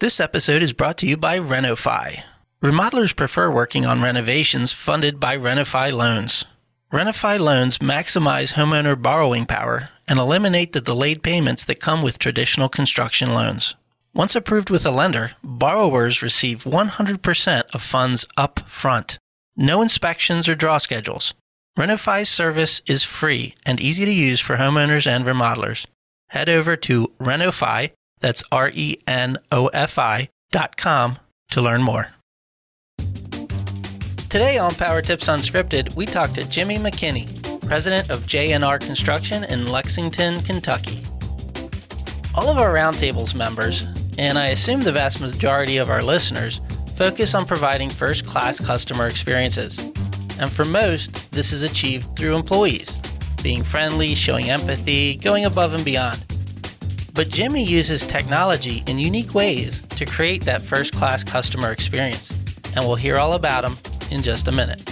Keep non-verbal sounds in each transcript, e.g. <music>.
This episode is brought to you by Renofi. Remodelers prefer working on renovations funded by Renofi loans. Renofi loans maximize homeowner borrowing power and eliminate the delayed payments that come with traditional construction loans. Once approved with a lender, borrowers receive 100% of funds up front. No inspections or draw schedules. Renofi's service is free and easy to use for homeowners and remodelers. Head over to Renofi, that's R E N O F I dot com to learn more. Today on Power Tips Unscripted, we talk to Jimmy McKinney, president of JNR Construction in Lexington, Kentucky. All of our roundtables members, and I assume the vast majority of our listeners, focus on providing first class customer experiences. And for most, this is achieved through employees, being friendly, showing empathy, going above and beyond. But Jimmy uses technology in unique ways to create that first class customer experience, and we'll hear all about him in just a minute.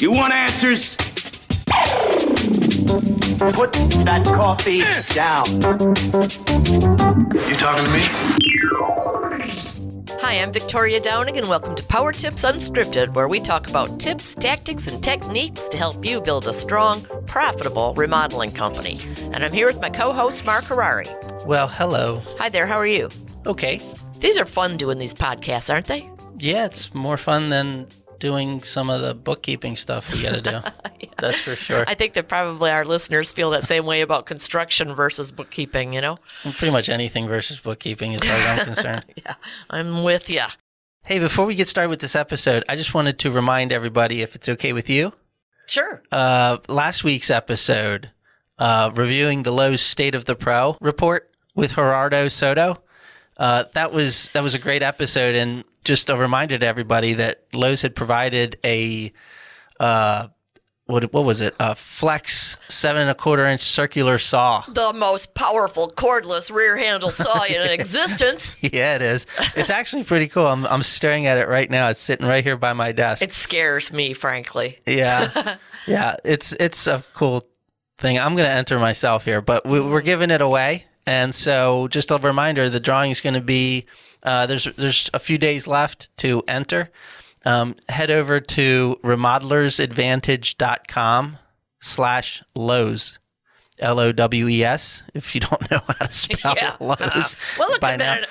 You want answers? Put that coffee down. You talking to me? Hi, I'm Victoria Downing, and welcome to Power Tips Unscripted, where we talk about tips, tactics, and techniques to help you build a strong, profitable remodeling company. And I'm here with my co host, Mark Harari. Well, hello. Hi there, how are you? Okay. These are fun doing these podcasts, aren't they? Yeah, it's more fun than doing some of the bookkeeping stuff we got to do. <laughs> That's for sure. I think that probably our listeners feel that same way about construction versus bookkeeping, you know? Pretty much anything versus bookkeeping, as far as I'm <laughs> concerned. Yeah, I'm with you. Hey, before we get started with this episode, I just wanted to remind everybody, if it's okay with you, Sure. uh, last week's episode, uh, reviewing the Lowe's State of the Pro report with Gerardo Soto. Uh, that was that was a great episode, and just a reminder to everybody that Lowe's had provided a uh, what what was it? A flex seven and a quarter inch circular saw. The most powerful cordless rear handle saw in <laughs> existence. Yeah, it is. It's actually pretty cool. I'm I'm staring at it right now. It's sitting right here by my desk. It scares me, frankly. Yeah, <laughs> yeah, it's it's a cool thing. I'm going to enter myself here, but we, we're giving it away, and so just a reminder: the drawing is going to be uh, there's there's a few days left to enter. Um, head over to remodelersadvantage.com slash Lowe's. L O W E S. If you don't <laughs> know how to spell Yeah. Lowe's <laughs> Well, it by could have, now, been an,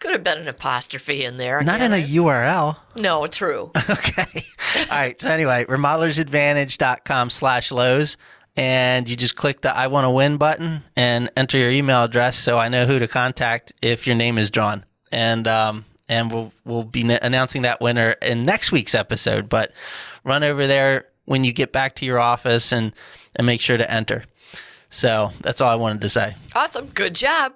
could have been an apostrophe in there. not in can't a? URL. No, true. <laughs> Okay. All right. So anyway, remodelersadvantage.com slash Lowe's. And you just click the I want to win button and enter your email address so I know who to contact if your name is drawn. And, um, and we'll, we'll be n- announcing that winner in next week's episode. But run over there when you get back to your office and, and make sure to enter. So that's all I wanted to say. Awesome. Good job.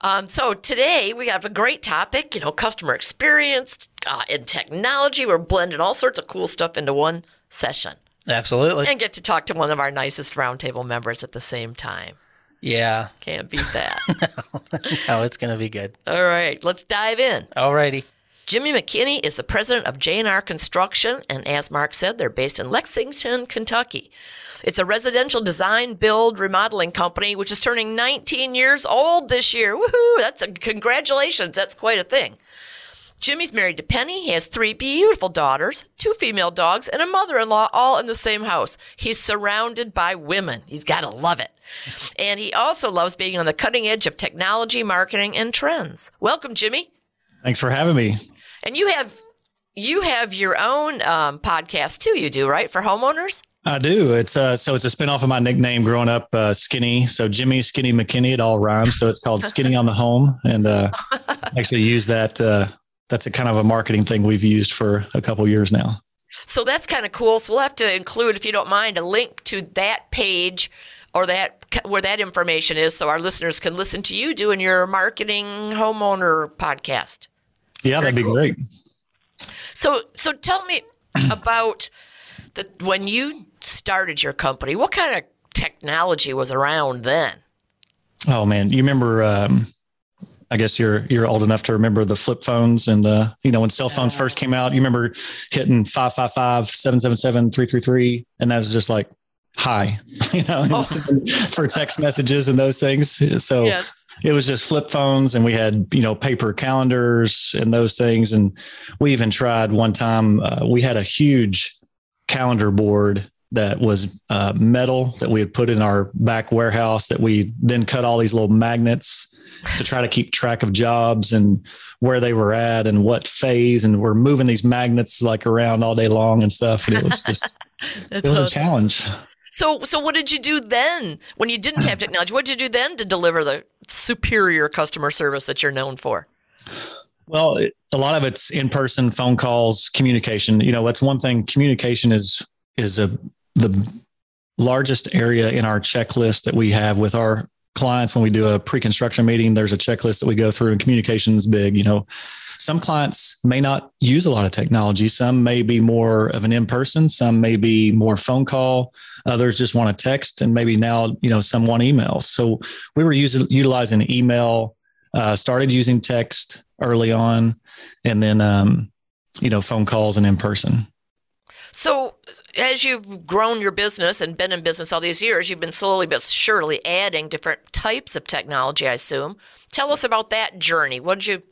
Um, so today we have a great topic, you know, customer experience uh, and technology. We're blending all sorts of cool stuff into one session Absolutely. and get to talk to one of our nicest roundtable members at the same time. Yeah. Can't beat that. <laughs> Oh, it's going to be good. all right, let's dive in. Alrighty. Jimmy McKinney is the president of J&R Construction, and as Mark said, they're based in Lexington, Kentucky. It's a residential design, build, remodeling company, which is turning 19 years old this year. Woohoo! That's a congratulations. That's quite a thing. Jimmy's married to Penny. He has three beautiful daughters, two female dogs, and a mother-in-law, all in the same house. He's surrounded by women. He's got to love it. And he also loves being on the cutting edge of technology, marketing, and trends. Welcome, Jimmy. Thanks for having me. And you have you have your own um, podcast too. You do right for homeowners. I do. It's uh so it's a spinoff of my nickname growing up, uh, Skinny. So Jimmy Skinny McKinney, it all rhymes. So it's called Skinny on the Home, and uh, <laughs> actually use that. Uh, that's a kind of a marketing thing we've used for a couple years now. So that's kind of cool. So we'll have to include, if you don't mind, a link to that page or that where that information is, so our listeners can listen to you doing your marketing homeowner podcast. Yeah, that'd be great. So so tell me <clears throat> about the when you started your company. What kind of technology was around then? Oh man, you remember? Um, I guess you're you're old enough to remember the flip phones and the you know when cell phones first came out. You remember hitting 555-777-333 and that was just like hi, <laughs> you know, Oh. <laughs> for text messages and those things. So Yes. it was just flip phones and we had, you know, paper calendars and those things. And we even tried one time, uh, we had a huge calendar board that was uh, metal that we had put in our back warehouse that we then cut all these little magnets to try to keep track of jobs and where they were at and what phase and we're moving these magnets like around all day long and stuff and it was just <laughs> it was awesome. a challenge. So so what did you do then when you didn't have technology? What did you do then to deliver the superior customer service that you're known for? Well it, a lot of it's in person phone calls communication. You know that's one thing. Communication is is a the largest area in our checklist that we have with our clients when we do a pre-construction meeting there's a checklist that we go through and communication is big you know. Some clients may not use a lot of technology. Some may be more of an in-person some may be more phone call others just want to text and maybe now you know some want email. So we were using utilizing email uh, started using text early on and then um, you know phone calls and in person so, as you've grown your business and been in business all these years, you've been slowly but surely adding different types of technology, I assume. Tell us about that journey. What did you,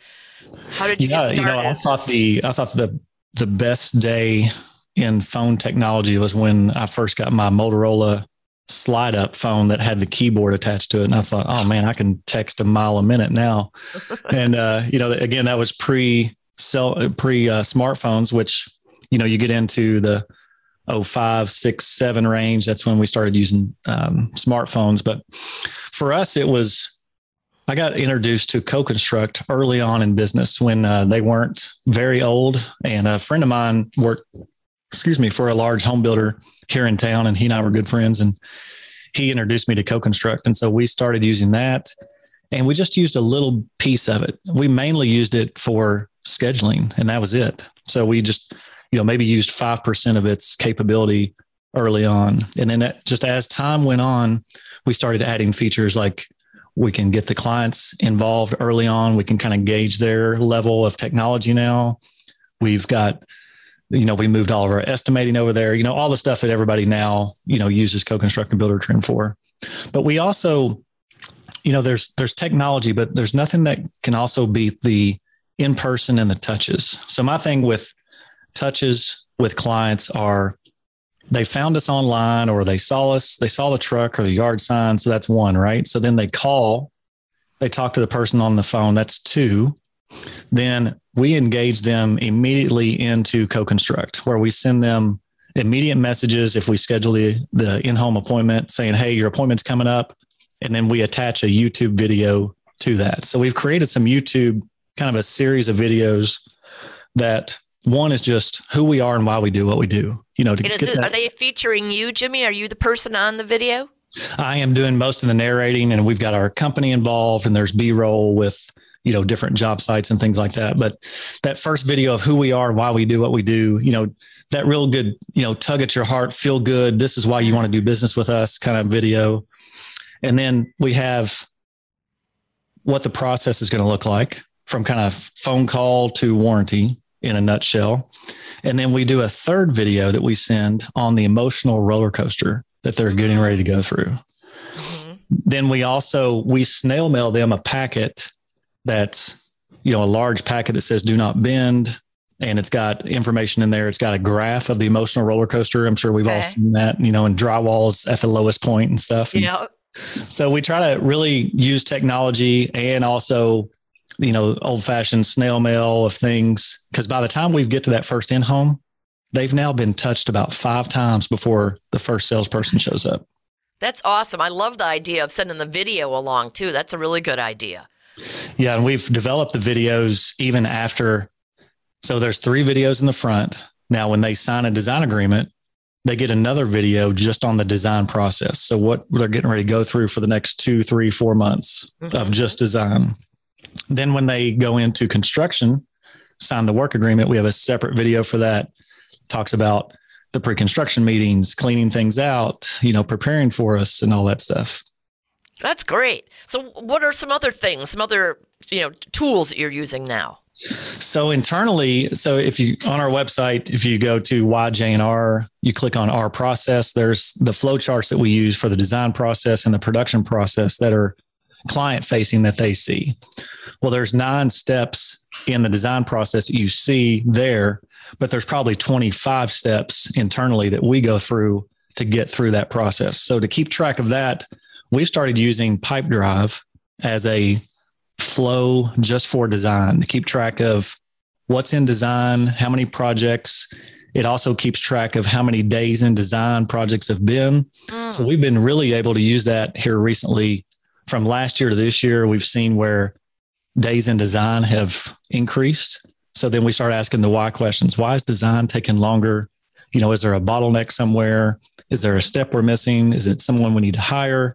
how did you yeah, You know, I thought the, I thought the, the best day in phone technology was when I first got my Motorola slide up phone that had the keyboard attached to it. And I thought, oh man, I can text a mile a minute now. <laughs> and, uh, you know, again, that was pre cell, pre uh, smartphones, which you know, you get into the oh five, six, seven range. That's when we started using um, smartphones. But for us, it was I got introduced to CoConstruct early on in business when uh, they weren't very old, and a friend of mine worked, excuse me, for a large home builder here in town, and he and I were good friends, and he introduced me to CoConstruct, and so we started using that, and we just used a little piece of it. We mainly used it for scheduling, and that was it. So we just you know, maybe used 5% of its capability early on. And then that, just as time went on, we started adding features like we can get the clients involved early on. We can kind of gauge their level of technology now. We've got, you know, we moved all of our estimating over there, you know, all the stuff that everybody now, you know, uses CoConstruct and Buildertrend for. But we also, you know, there's there's technology, but there's nothing that can also beat the in person and the touches. So my thing with touches with clients are they found us online or they saw us, they saw the truck or the yard sign. So that's one, right? So then they call, they talk to the person on the phone. That's two. Then we engage them immediately into CoConstruct, where we send them immediate messages if we schedule the, the in home appointment saying, Hey, your appointment's coming up. And then we attach a YouTube video to that. So we've created some YouTube kind of a series of videos that one is just who we are and why we do what we do. You know, to get it, are they featuring you, Jimmy? Are you the person on the video? I am doing most of the narrating, and we've got our company involved, and there's B roll with you know different job sites and things like that. But that first video of who we are and why we do what we do, you know, that real good, you know, tug at your heart, feel good. This is why you want to do business with us, kind of video. And then we have what the process is going to look like from kind of phone call to warranty in a nutshell. And then we do a third video that we send on the emotional roller coaster that they're getting ready to go through. Mm-hmm. Then we also we snail mail them a packet that's you know a large packet that says do not bend and it's got information in there. It's got a graph of the emotional roller coaster. I'm sure we've okay. all seen that, you know, and drywalls at the lowest point and stuff. Yeah. So we try to really use technology and also you know, old fashioned snail mail of things. Cause by the time we get to that first in home, they've now been touched about five times before the first salesperson shows up. That's awesome. I love the idea of sending the video along too. That's a really good idea. Yeah. And we've developed the videos even after. So there's three videos in the front. Now, when they sign a design agreement, they get another video just on the design process. So what they're getting ready to go through for the next two, three, four months mm-hmm. of just design. Then when they go into construction, sign the work agreement, we have a separate video for that. Talks about the pre-construction meetings, cleaning things out, you know, preparing for us and all that stuff. That's great. So what are some other things, some other, you know, tools that you're using now? So internally, so if you on our website, if you go to YJR, you click on our process, there's the flow charts that we use for the design process and the production process that are client facing that they see. Well, there's nine steps in the design process that you see there, but there's probably 25 steps internally that we go through to get through that process. So to keep track of that, we started using Pipedrive as a flow just for design to keep track of what's in design, how many projects. It also keeps track of how many days in design projects have been. Mm. So we've been really able to use that here recently. From last year to this year, we've seen where days in design have increased. So then we start asking the why questions. Why is design taking longer? You know, is there a bottleneck somewhere? Is there a step we're missing? Is it someone we need to hire?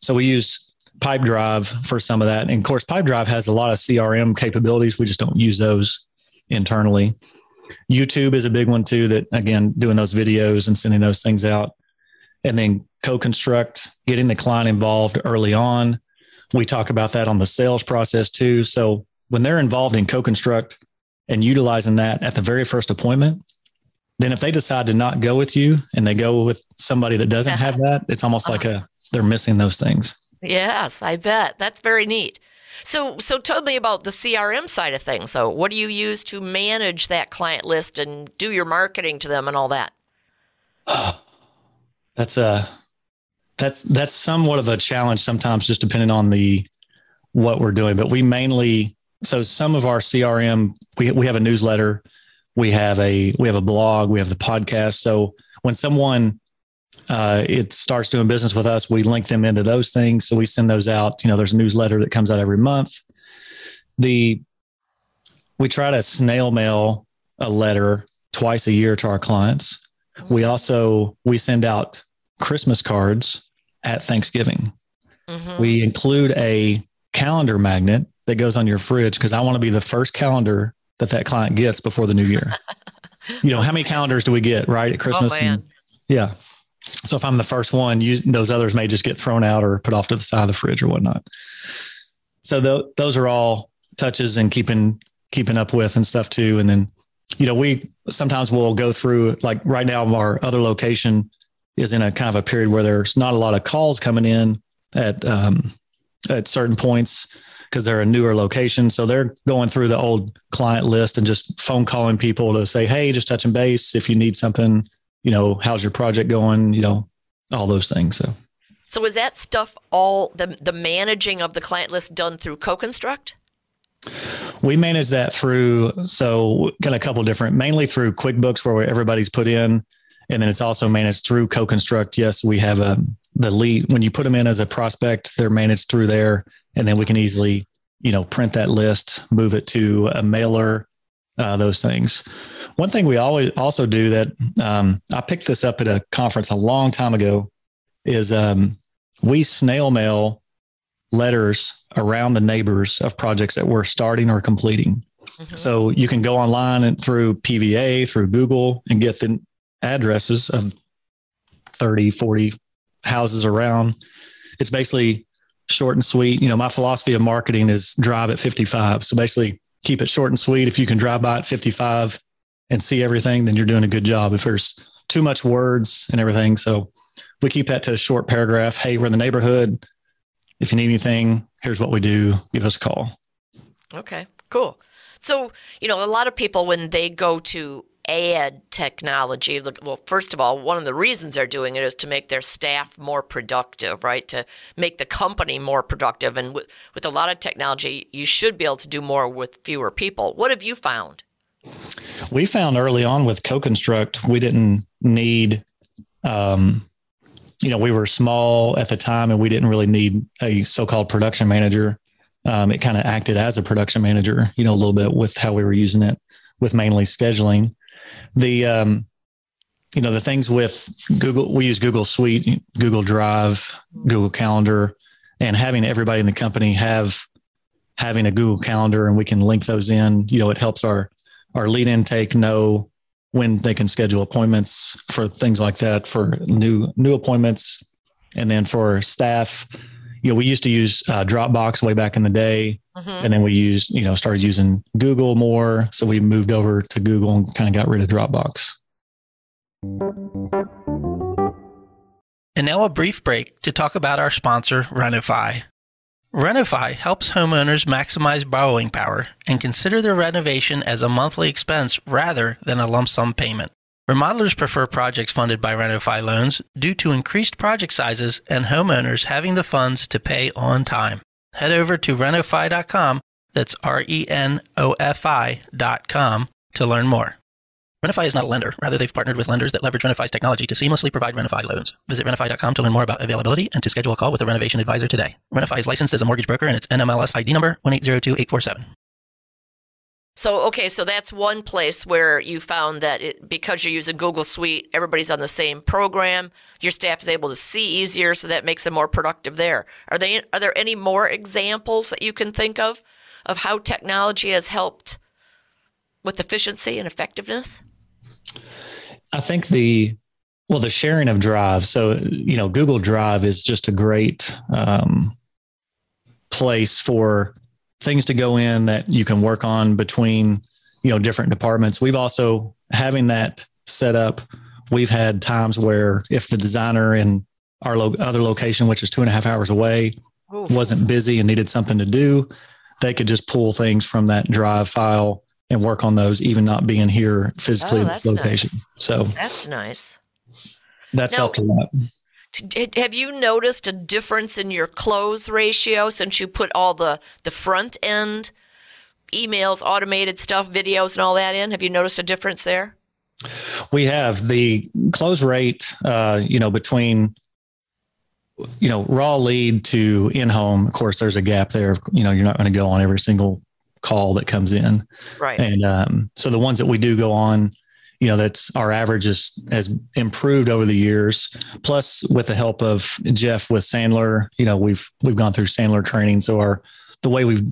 So we use Pipedrive for some of that. And of course, Pipedrive has a lot of CRM capabilities. We just don't use those internally. YouTube is a big one too, that again, doing those videos and sending those things out. And then co-construct, getting the client involved early on. We talk about that on the sales process too. So when they're involved in co-construct and utilizing that at the very first appointment, then if they decide to not go with you and they go with somebody that doesn't have <laughs> that, it's almost like a they're missing those things. Yes, I bet. That's very neat. So, so tell me about the CRM side of things. So, what do you use to manage that client list and do your marketing to them and all that? <sighs> that's a that's that's somewhat of a challenge sometimes, just depending on the what we're doing. But we mainly so some of our CRM we we have a newsletter, we have a we have a blog, we have the podcast. So when someone uh, it starts doing business with us, we link them into those things. So we send those out. You know, there's a newsletter that comes out every month. The we try to snail mail a letter twice a year to our clients. We also we send out Christmas cards at Thanksgiving. Mm-hmm. We include a calendar magnet that goes on your fridge because I want to be the first calendar that that client gets before the new year. <laughs> you know, how many calendars do we get right at Christmas? Oh, and, yeah. So if I'm the first one, you, those others may just get thrown out or put off to the side of the fridge or whatnot. So th- those are all touches and keeping keeping up with and stuff too. And then, you know, we sometimes we'll go through like right now our other location is in a kind of a period where there's not a lot of calls coming in at um, at certain points because they're a newer location. So they're going through the old client list and just phone calling people to say, hey, just touching base if you need something you know, how's your project going? You know, all those things. So, so is that stuff all the the managing of the client list done through CoConstruct? We manage that through so got a couple different, mainly through QuickBooks where everybody's put in, and then it's also managed through CoConstruct. Yes, we have a um, the lead when you put them in as a prospect, they're managed through there, and then we can easily you know print that list, move it to a mailer, uh, those things. One thing we always also do that um, I picked this up at a conference a long time ago is um, we snail mail letters around the neighbors of projects that we're starting or completing. Mm-hmm. So you can go online and through PVA, through Google, and get the addresses of 30, 40 houses around. It's basically short and sweet. You know, my philosophy of marketing is drive at 55. So basically, keep it short and sweet. If you can drive by at 55, and see everything, then you're doing a good job. If there's too much words and everything, so we keep that to a short paragraph. Hey, we're in the neighborhood. If you need anything, here's what we do. Give us a call. Okay, cool. So, you know, a lot of people, when they go to add technology, well, first of all, one of the reasons they're doing it is to make their staff more productive, right? To make the company more productive. And with, with a lot of technology, you should be able to do more with fewer people. What have you found? We found early on with CoConstruct, we didn't need, um, you know, we were small at the time and we didn't really need a so called production manager. Um, it kind of acted as a production manager, you know, a little bit with how we were using it with mainly scheduling. The, um, you know, the things with Google, we use Google Suite, Google Drive, Google Calendar, and having everybody in the company have having a Google Calendar and we can link those in, you know, it helps our our lead intake know when they can schedule appointments for things like that for new new appointments. And then for staff you know we used to use uh, dropbox way back in the day mm-hmm. and then we used you know started using google more so we moved over to google and kind of got rid of dropbox and now a brief break to talk about our sponsor Renofi. Renofi helps homeowners maximize borrowing power and consider their renovation as a monthly expense rather than a lump sum payment. Remodelers prefer projects funded by Renofi loans due to increased project sizes and homeowners having the funds to pay on time. Head over to renofi.com, that's R E N O F I.com, to learn more. Renofi is not a lender. Rather, they've partnered with lenders that leverage Renofi's technology to seamlessly provide Renofi loans. Visit renofi.com to learn more about availability and to schedule a call with a renovation advisor today. Renofi is licensed as a mortgage broker and its NMLS ID number 1802847. So, okay, so that's one place where you found that it, because you're using Google Suite, everybody's on the same program. Your staff is able to see easier, so that makes them more productive there. Are they? Are there any more examples that you can think of of how technology has helped with efficiency and effectiveness? I think the well, the sharing of Drive. So you know, Google Drive is just a great um, place for things to go in that you can work on between you know different departments. We've also having that set up. We've had times where if the designer in our lo- other location, which is two and a half hours away, Oof. wasn't busy and needed something to do, they could just pull things from that drive file and work on those, even not being here physically oh, in this location. Nice. So that's nice. That's now, helped a lot. Have you noticed a difference in your close ratio since you put all the the front end emails, automated stuff, videos, and all that in? Have you noticed a difference there? We have the close rate, uh, you know, between you know raw lead to in home. Of course, there's a gap there. You know, you're not going to go on every single call that comes in. Right. And um, so the ones that we do go on, you know, that's our average is, has improved over the years. Plus, with the help of Jeff with Sandler, you know, we've we've gone through Sandler training, so our the way we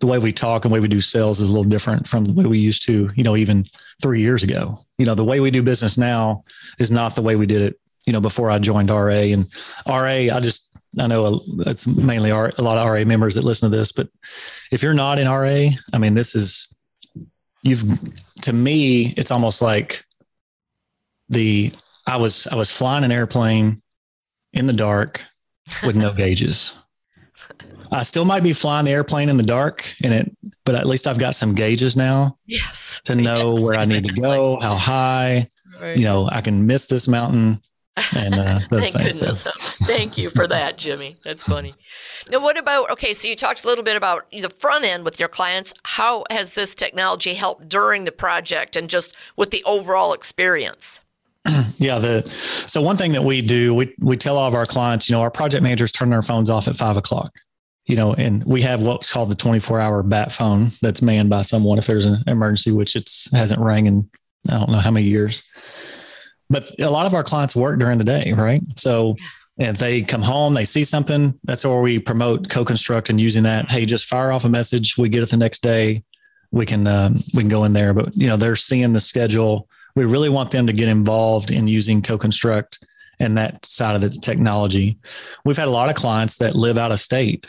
the way we talk and the way we do sales is a little different from the way we used to, you know, even three years ago. You know, the way we do business now is not the way we did it, you know, before I joined RA. And RA, I just I know uh, it's mainly a lot of RA members that listen to this, but if you're not in RA, I mean, this is, you've, to me, it's almost like the, I was, I was flying an airplane in the dark with no <laughs> gauges. I still might be flying the airplane in the dark and it, but at least I've got some gauges now. Yes. To know where I need to go, how high, right. you know, I can miss this mountain and uh, <laughs> those Thank things. So. <laughs> Thank you for that, Jimmy. That's funny. Now, what about? Okay, so you talked a little bit about the front end with your clients. How has this technology helped during the project and just with the overall experience? <clears throat> yeah, the so one thing that we do, we we tell all of our clients, you know, our project managers turn their phones off at five o'clock. You know, and we have what's called the 24 hour bat phone that's manned by someone if there's an emergency, which it's hasn't rang in I don't know how many years but a lot of our clients work during the day, right? So if they come home, they see something, that's where we promote co-construct and using that. Hey, just fire off a message. We get it the next day. We can um, we can go in there, but you know they're seeing the schedule. We really want them to get involved in using co-construct and that side of the technology. We've had a lot of clients that live out of state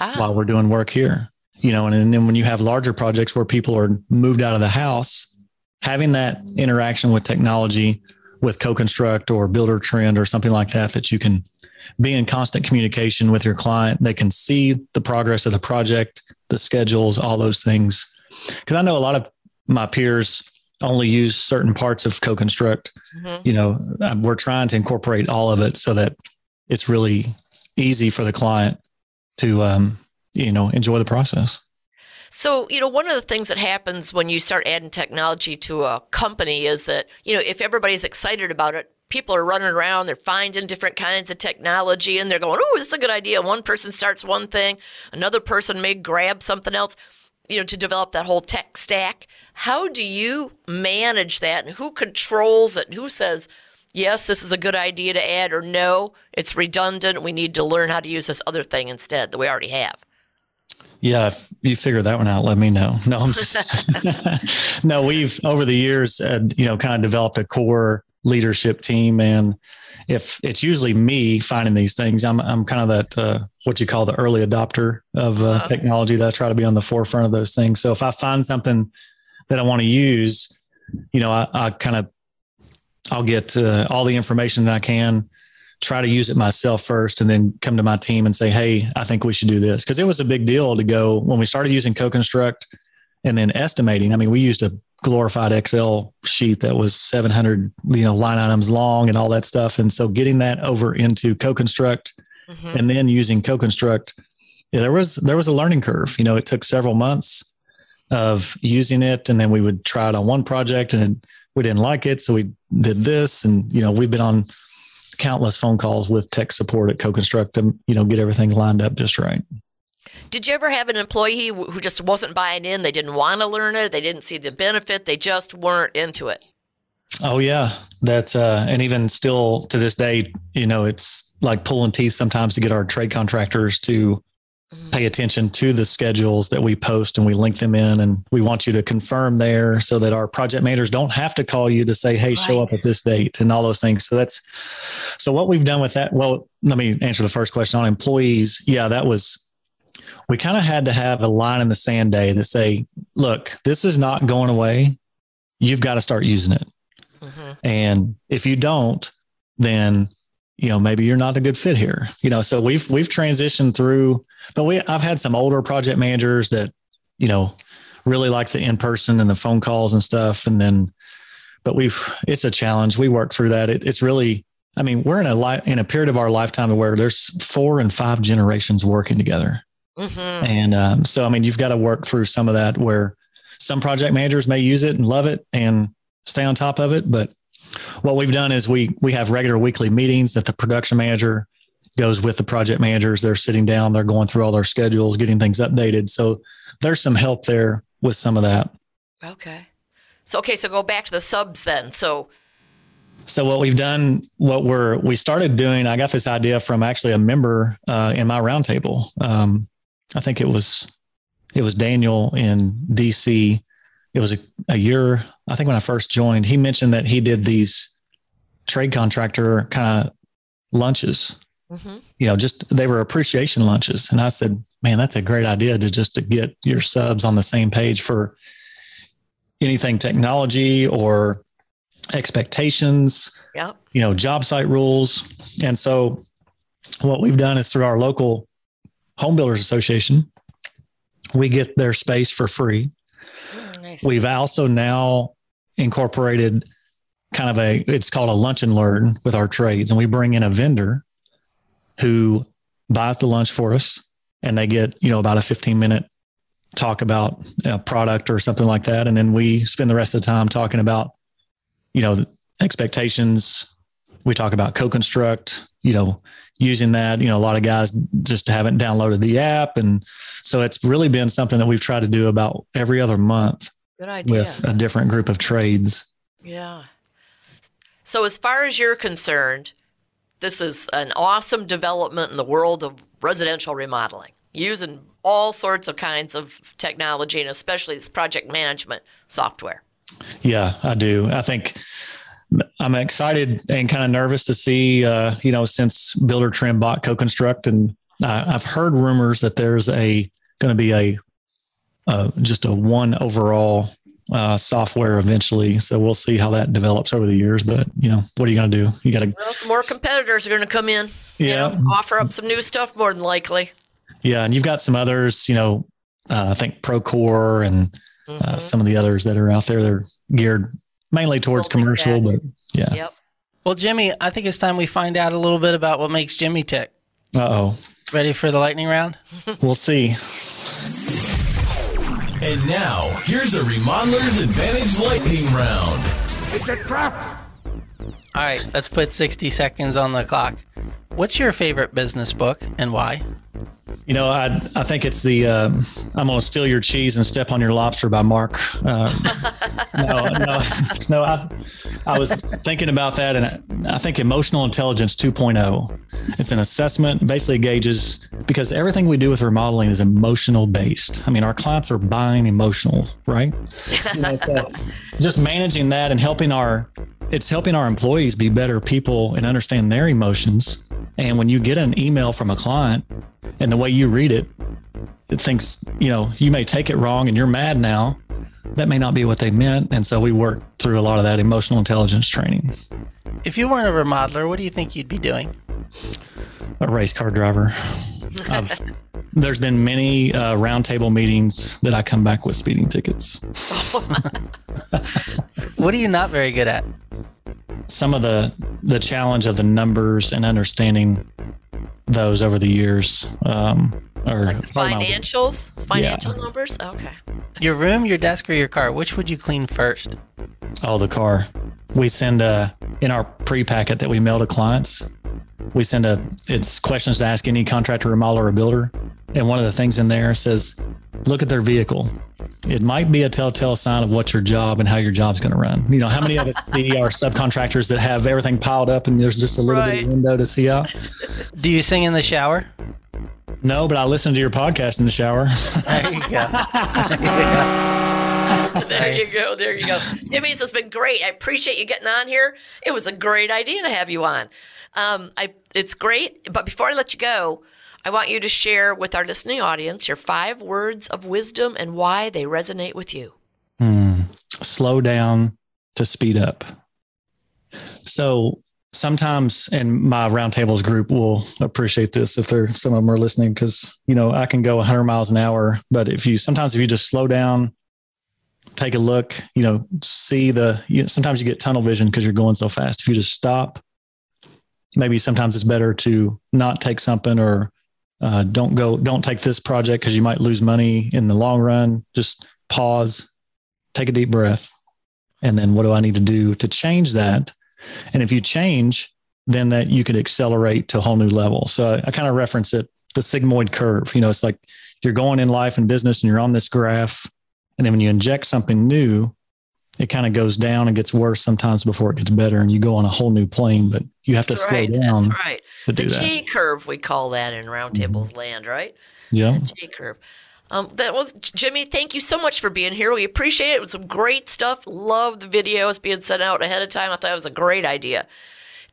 ah. while we're doing work here. You know, and, and then when you have larger projects where people are moved out of the house, having that interaction with technology with co-construct or Buildertrend or something like that that you can be in constant communication with your client. They can see the progress of the project the schedules all those things. Because i know a lot of my peers only use certain parts of co-construct. Mm-hmm. you know uh, we're trying to incorporate all of it so that it's really easy for the client to um, you know enjoy the process so, you know, one of the things that happens when you start adding technology to a company is that, you know, if everybody's excited about it, people are running around, they're finding different kinds of technology and they're going, oh, this is a good idea. One person starts one thing, another person may grab something else, you know, to develop that whole tech stack. How do you manage that and who controls it? Who says, yes, this is a good idea to add or no, it's redundant. We need to learn how to use this other thing instead that we already have? Yeah, if you figure that one out, let me know. No, I'm just <laughs> no. We've over the years, uh, you know, kind of developed a core leadership team, and if it's usually me finding these things, I'm I'm kind of that uh, what you call the early adopter of uh, uh-huh. technology. That I try to be on the forefront of those things. So if I find something that I want to use, you know, I, I kind of I'll get uh, all the information that I can try to use it myself first and then come to my team and say, Hey, I think we should do this. Cause it was a big deal to go when we started using CoConstruct and then estimating. I mean, we used a glorified Excel sheet that was 700, you know, line items long and all that stuff. And so getting that over into CoConstruct Mhm. and then using CoConstruct, yeah, there was, there was a learning curve. You know, it took several months of using it. And then we would try it on one project and we didn't like it. So we did this. And, you know, we've been on countless phone calls with tech support at CoConstruct to, you know, get everything lined up just right. Did you ever have an employee who just wasn't buying in? They didn't want to learn it. They didn't see the benefit. They just weren't into it. Oh yeah, that's uh, and even still to this day, you know, it's like pulling teeth sometimes to get our trade contractors to pay attention to the schedules that we post and we link them in, and we want you to confirm there so that our project managers don't have to call you to say, "Hey, show up at this date" and all those things. So that's so what we've done with that. Well, let me answer the first question on employees. Yeah, that was we kind of had to have a line in the sand day that say, "Look, this is not going away. You've got to start using it." Mhm. And if you don't, then you know maybe you're not a good fit here. You know, so we've we've transitioned through, but we I've had some older project managers that you know really like the in person and the phone calls and stuff, and then but we've it's a challenge. We work through that. It, it's really. I mean, we're in a li- in a period of our lifetime where there's four and five generations working together. Mhm. And um, so, I mean, you've got to work through some of that where some project managers may use it and love it and stay on top of it. But what we've done is we we have regular weekly meetings that the production manager goes with the project managers. They're sitting down, they're going through all their schedules, getting things updated. So there's some help there with some of that. Okay. So okay, so go back to the subs then. So So what we've done, what we're we started doing, I got this idea from actually a member uh, in my roundtable. Um, I think it was it was Daniel in DC. It was a, a year, I think when I first joined, he mentioned that he did these trade contractor kind of lunches. Mhm. You know, just they were appreciation lunches. And I said, man, that's a great idea to just to get your subs on the same page for anything technology or expectations Yep. you know, job site rules. And so what we've done is through our local home builders association, we get their space for free. Nice. We've also now incorporated kind of a it's called a lunch and learn with our trades. And we bring in a vendor who buys the lunch for us and they get, you know, about a 15 minute talk about a product or something like that. And then we spend the rest of the time talking about you know expectations. We talk about co-construct you know using that. You know a lot of guys just haven't downloaded the app. And so it's really been something that we've tried to do about every other month Good idea. with a different group of trades Yeah. So, as far as you're concerned, this is an awesome development in the world of residential remodeling, using all sorts of kinds of technology and especially this project management software. Yeah, I do. I think I'm excited and kind of nervous to see, uh, you know, since Buildertrend bought Co-Construct, and I, I've heard rumors that there's a going to be a uh, just a one overall uh, software eventually. So we'll see how that develops over the years. But you know, what are you going to do? You got to, Well, some more competitors are going to come in, you yeah, know, offer up some new stuff more than likely. yeah. And you've got some others, you know, uh, I think Procore and uh, Mhm. some of the others that are out there. They're geared mainly towards Building commercial, tech. but yeah. Yep. Well, Jimmy, I think it's time we find out a little bit about what makes Jimmy tick. Uh oh. Ready for the lightning round? We'll see. And now, here's the Remodeler's Advantage Lightning Round. It's a trap. All right, let's put 60 seconds on the clock. What's your favorite business book and why? You know, I I think it's the uh, I'm gonna steal your cheese and step on your lobster by Mark. Uh, <laughs> no, no, no. I, I was thinking about that, and I, I think emotional intelligence 2.0. It's an assessment, basically gauges because everything we do with remodeling is emotional based. I mean, our clients are buying emotional, right? You know, so <laughs> just managing that and helping our it's helping our employees be better people and understand their emotions. And when you get an email from a client and the way you read it, it thinks, you know, you may take it wrong and you're mad now. That may not be what they meant. And so we work through a lot of that emotional intelligence training. If you weren't a remodeler, what do you think you'd be doing? A race car driver. I've, <laughs> there's been many uh, roundtable meetings that I come back with speeding tickets. <laughs> What are you not very good at? Some of the the challenge of the numbers and understanding those over the years um, are Like part of my- financials, financial numbers. Oh, okay. Your room, your desk, or your car? Which would you clean first? Oh, the car. We send a in our pre-packet that we mail to clients. We send a it's questions to ask any contractor, remodeler, or builder, and one of the things in there says, look at their vehicle. It might be a telltale sign of what your job and how your job's going to run. You know, how many of us <laughs> see our subcontractors that have everything piled up and there's just a little bit of window to see out? Do you sing in the shower? No, but I listen to your podcast in the shower. <laughs> There you <laughs> go. there you go. There you go. Jimmy, this has been great. I appreciate you getting on here. It was a great idea to have you on. Um, I, it's great. But before I let you go, I want you to share with our listening audience your five words of wisdom and why they resonate with you. slow down to speed up. So sometimes, and my roundtables group will appreciate this if they're some of them are listening because you know I can go 100 miles an hour, but if you sometimes if you just slow down, take a look, you know, see the. You know, sometimes you get tunnel vision because you're going so fast. If you just stop, maybe sometimes it's better to not take something or uh, don't go, don't take this project because you might lose money in the long run. Just pause, take a deep breath, and then what do I need to do to change that? And if you change, then that you could accelerate to a whole new level. So I, I kind of reference it the sigmoid curve. You know, it's like you're going in life and business and you're on this graph. And then when you inject something new, it kind of goes down and gets worse sometimes before it gets better. And you go on a whole new plane, but you have to That's slow right. down That's right. to The do that. Mm-hmm. J curve, we call that in roundtables land, right? Yeah. J curve. Um, that was Jimmy. Thank you so much for being here. We appreciate it. It was some great stuff. Love the videos being sent out ahead of time. I thought it was a great idea.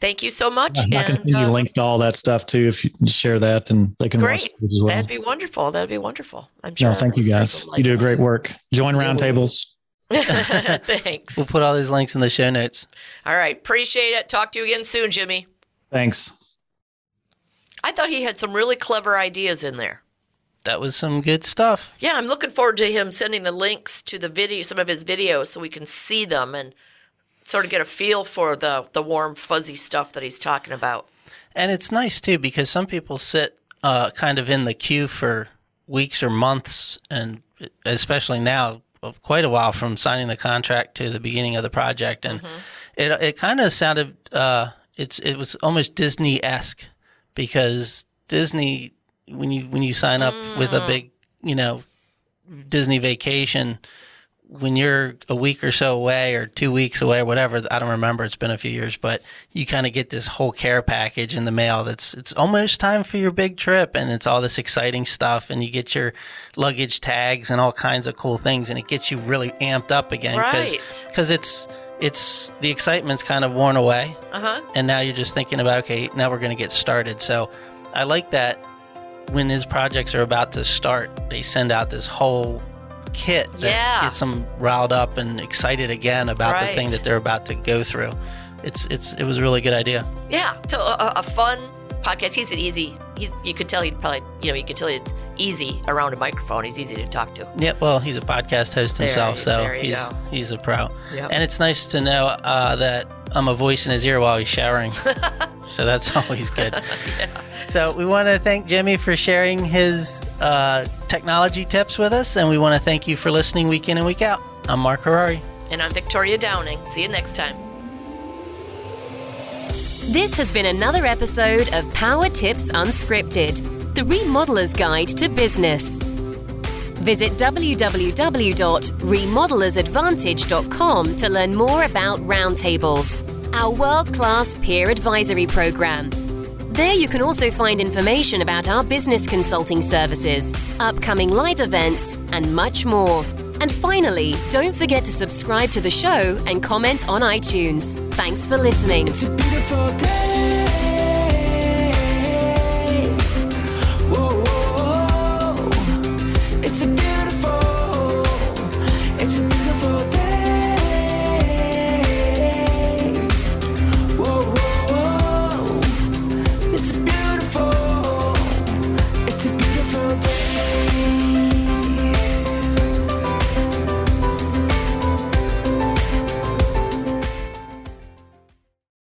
Thank you so much. I can and, send you uh, links to all that stuff too if you share that and they can watch Great. those as well. That'd be wonderful. That'd be wonderful. I'm sure. No, thank you guys. You do a great work. Join roundtables. <laughs> <laughs> Thanks. We'll put all these links in the show notes. All right. Appreciate it. Talk to you again soon, Jimmy. Thanks. I thought he had some really clever ideas in there. That was some good stuff. Yeah, I'm looking forward to him sending the links to the video, some of his videos, so we can see them and sort of get a feel for the the warm, fuzzy stuff that he's talking about. And it's nice too because some people sit uh, kind of in the queue for weeks or months, and especially now, uh, quite a while from signing the contract to the beginning of the project, and it it kind of sounded uh, it's it was almost Disney esque because Disney when you when you sign up with a big you know Disney vacation when you're a week or so away or two weeks away or whatever i don't remember it's been a few years but you kind of get this whole care package in the mail that's it's almost time for your big trip and it's all this exciting stuff and you get your luggage tags and all kinds of cool things and it gets you really amped up again Right. because it's it's the excitement's kind of worn away Uh huh. and now you're just thinking about okay now we're going to get started so i like that when his projects are about to start they send out this whole kit that Yeah. gets them riled up and excited again about the thing that they're about to go through it's it's it was a really good idea Yeah. So a, a fun podcast. He's an easy. He's, you could tell he'd probably, you know, you could tell it's easy around a microphone. He's easy to talk to. yeah well he's a podcast host himself you- so there he's go. he's a pro Yep. and it's nice to know uh, that i'm a voice in his ear while he's showering <laughs> so that's always good <laughs> So we want to thank Jimmy for sharing his uh, technology tips with us, and we want to thank you for listening week in and week out. I'm Mark Harari. And I'm Victoria Downing. See you next time. This has been another episode of Power Tips Unscripted, the remodeler's guide to business. Visit www.remodelersadvantage.com to learn more about Roundtables, our world class peer advisory program. There you can also find information about our business consulting services, upcoming live events, and much more. And finally, don't forget to subscribe to the show and comment on iTunes. Thanks for listening.